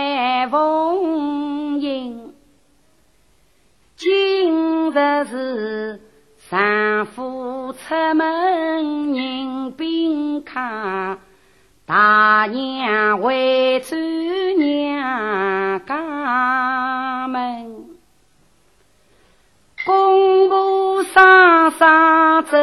万风迎，今日是丈夫出门迎宾客，大娘回转娘家门，公婆上上走。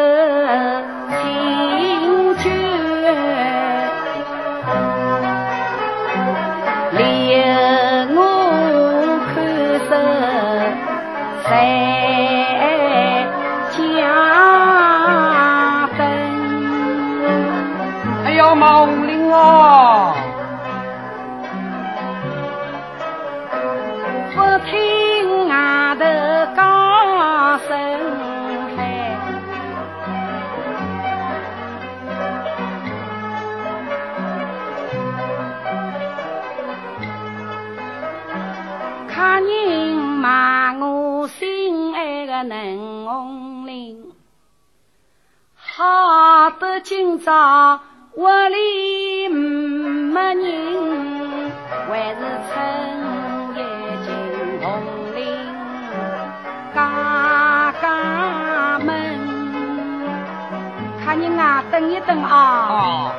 等一等啊！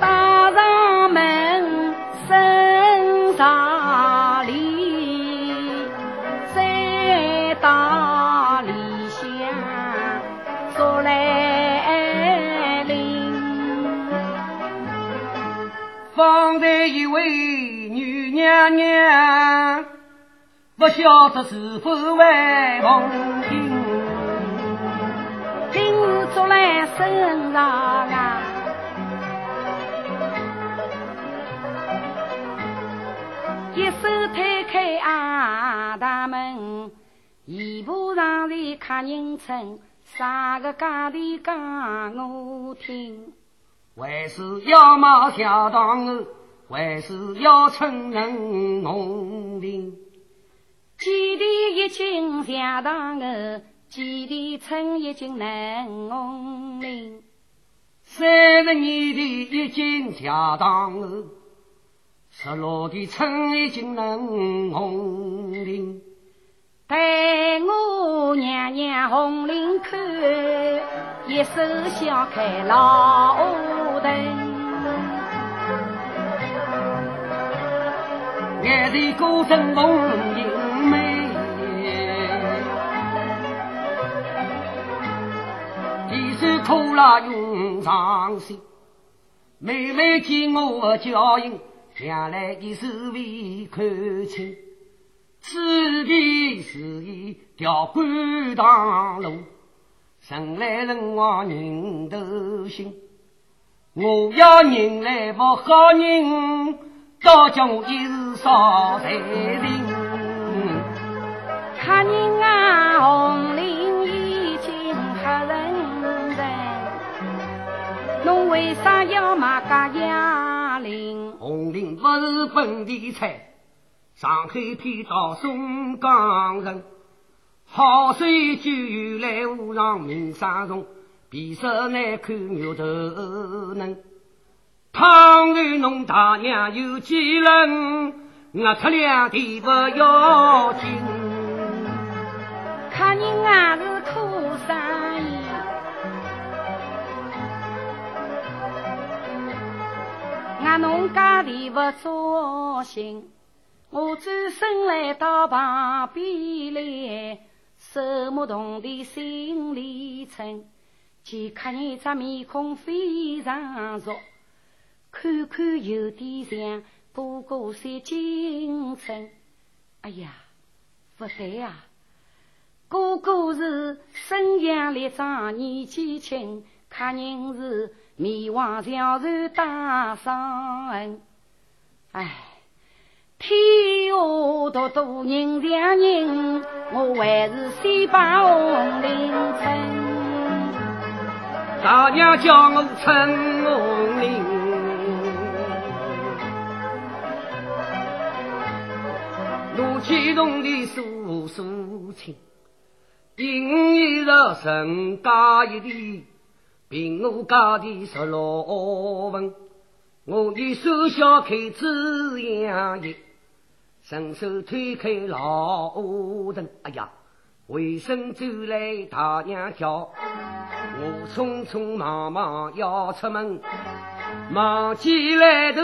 打上门，升上里，再打。方才一位女娘娘，不晓得是否为梦来身上啊，一手推开阿大门，一步上里看人称，啥个家的讲我听。为是要冒小当儿，为是要称人红绫。几地一斤下当儿，几地称一斤能红绫。三十年的已经下当儿，十六的称一斤能红绫。待我娘娘红领看，一手掀开老灯，眼前歌声红英一手苦辣用上心，妹妹见我娇艳，将来的手尾看清。此地是一条官塘路，人来人往人都行。我要人来不好人，倒叫我一时少财人。看人为啥要买个哑铃？红绫不是本地菜。上海偏到松江人，好水酒来湖上名山重，皮色难看牛头嫩。倘若侬大娘有几人，我出两地不要紧。看人啊是苦生意，我侬家里不操心。我转身来到旁边来，手摸动的心里沉，见客人这面孔非常熟，看看有点像哥哥些精神。哎呀，不对啊，哥哥是身阳力壮，年纪轻，客人是面黄小然大伤。哎。天下独我多人两人，我还是先把红领称。大娘叫我称红领，怒气中的诉诉情，因一日人家一地，凭我家的十六文，我的手小开子样一。伸手推开老屋灯，哎呀，回身走来大娘叫，我匆匆忙忙要出门，忙起来头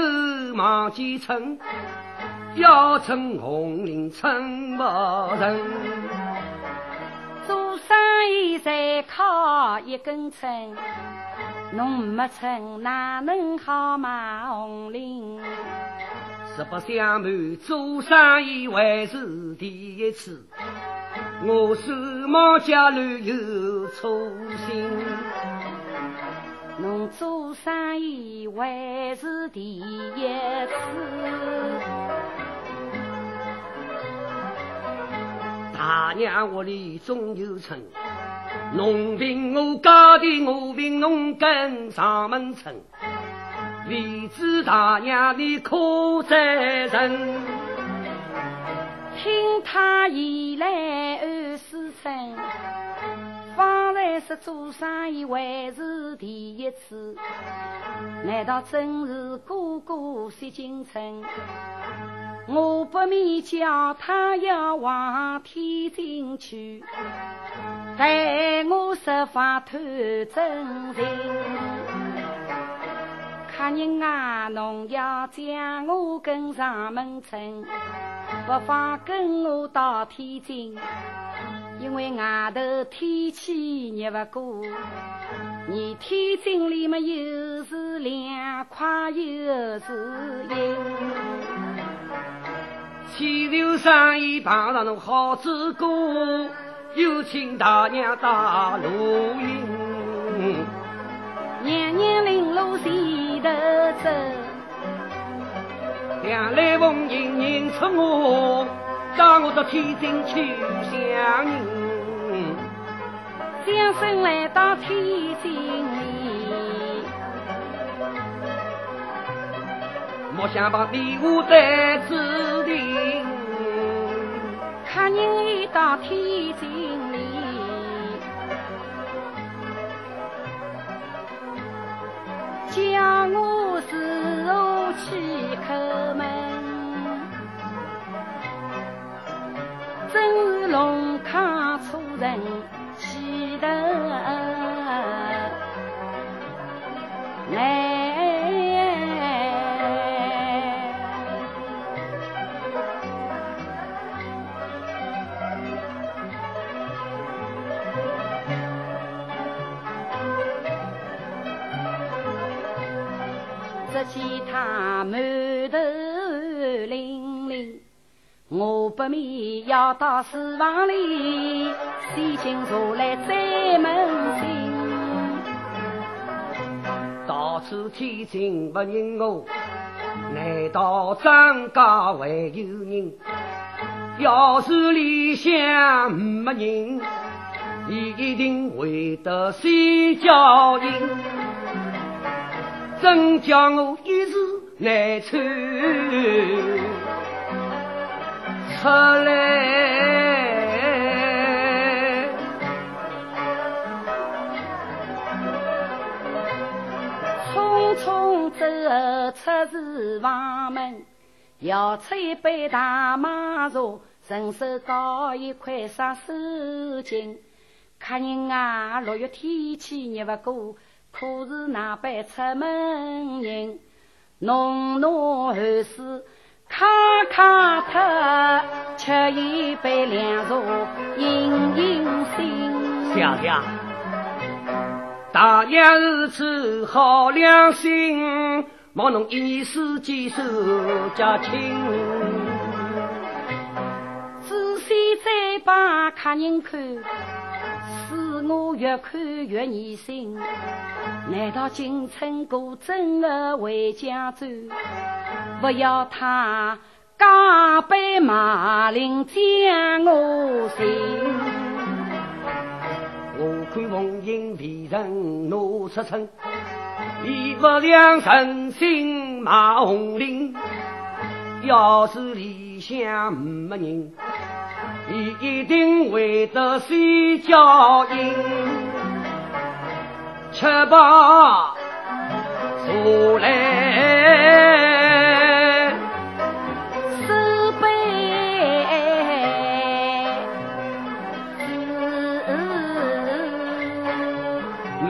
忙起称，要称红菱称不成，靠一根秤，侬没称哪能好卖红领？实不相瞒，做生意还是第一次，我手忙脚乱又粗心。侬做生意还是第一次，大娘屋里总有称，侬凭我家的，我凭侬跟上门称。李子大娘的可在人，听他言来暗思忖，方才是做生意还是第一次？难道真是哥哥惜精神？我不免叫他要往天津去，待我设法探真情。客人啊，侬要将我跟上门城，不妨跟我到天津，因为外头天气热不过，你天津里么又是凉快又是阴。牵头生意碰上侬好主顾，有请大娘打录音，娘娘领路前。头走，两来风迎迎出我，带我到天津去相人。相声来到天津我想把礼物带指定。客人一到天津。叫我自后去叩门，真是龙康出人气头见他满头淋淋，我不免要到书房里，先请茶来再问清。到处天津不认我，难道张家还有人？要是里向没人，一定会得先叫人。真叫我一时难抽出来，匆匆走出厨房门，舀出一杯大麦茶，顺手搞一块杀手巾。客人啊，六月天气热不过。可是那般出门人，浓浓汗水，咔咔特，吃一杯凉茶，饮饮心。想想，大娘如此好良心，望侬一年四季手家亲。仔细再把客人看。我越看越疑心，难道金城哥真的回家走？不要他加倍马铃将我寻。我看红英为人怒出城，一不两人心马红绫。要是理想没人，你一定会得睡觉音。吃饱坐来手背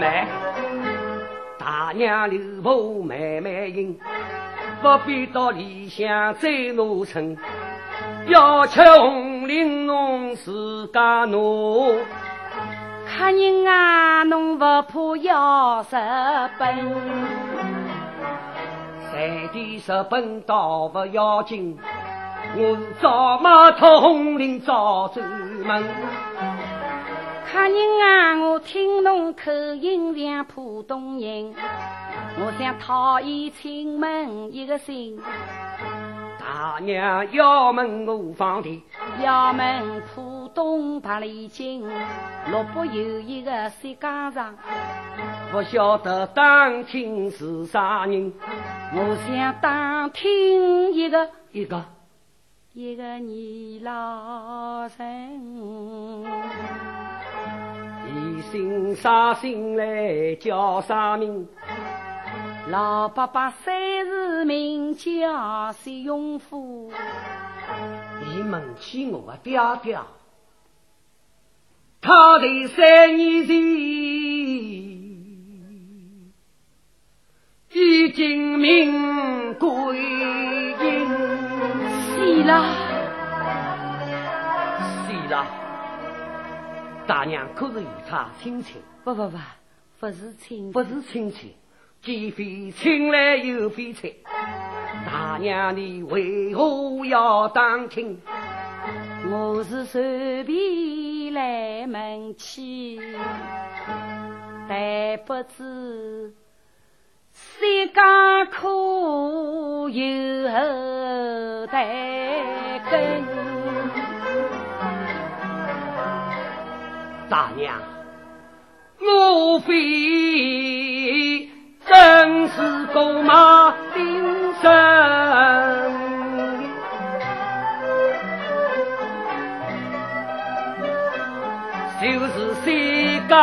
来，大娘留步慢慢饮。不必到理想再怒城，要吃红绫侬自家奴。客人啊，侬不怕要日本？三点日本倒不要紧，我是早马脱红绫早走门。客人啊，我听侬口音像浦东人。我想讨伊亲问一个姓，大娘要问我方的，要问浦东八里金，萝卜有一个三家上，不晓得当听是啥人。我想打听一个一个一个你老人，一姓啥姓来叫啥名？老伯伯三是名叫石永富，你问起我的爹爹，他的三年前已经命归阴，死了，死了。大娘可是与他亲戚？不不不，不是亲，不是亲戚。既非亲来又非亲，大娘你为何要当亲？我是随便来问起，但不知谁家可有后代根。大娘，我非。真是狗马丁生，就是谁家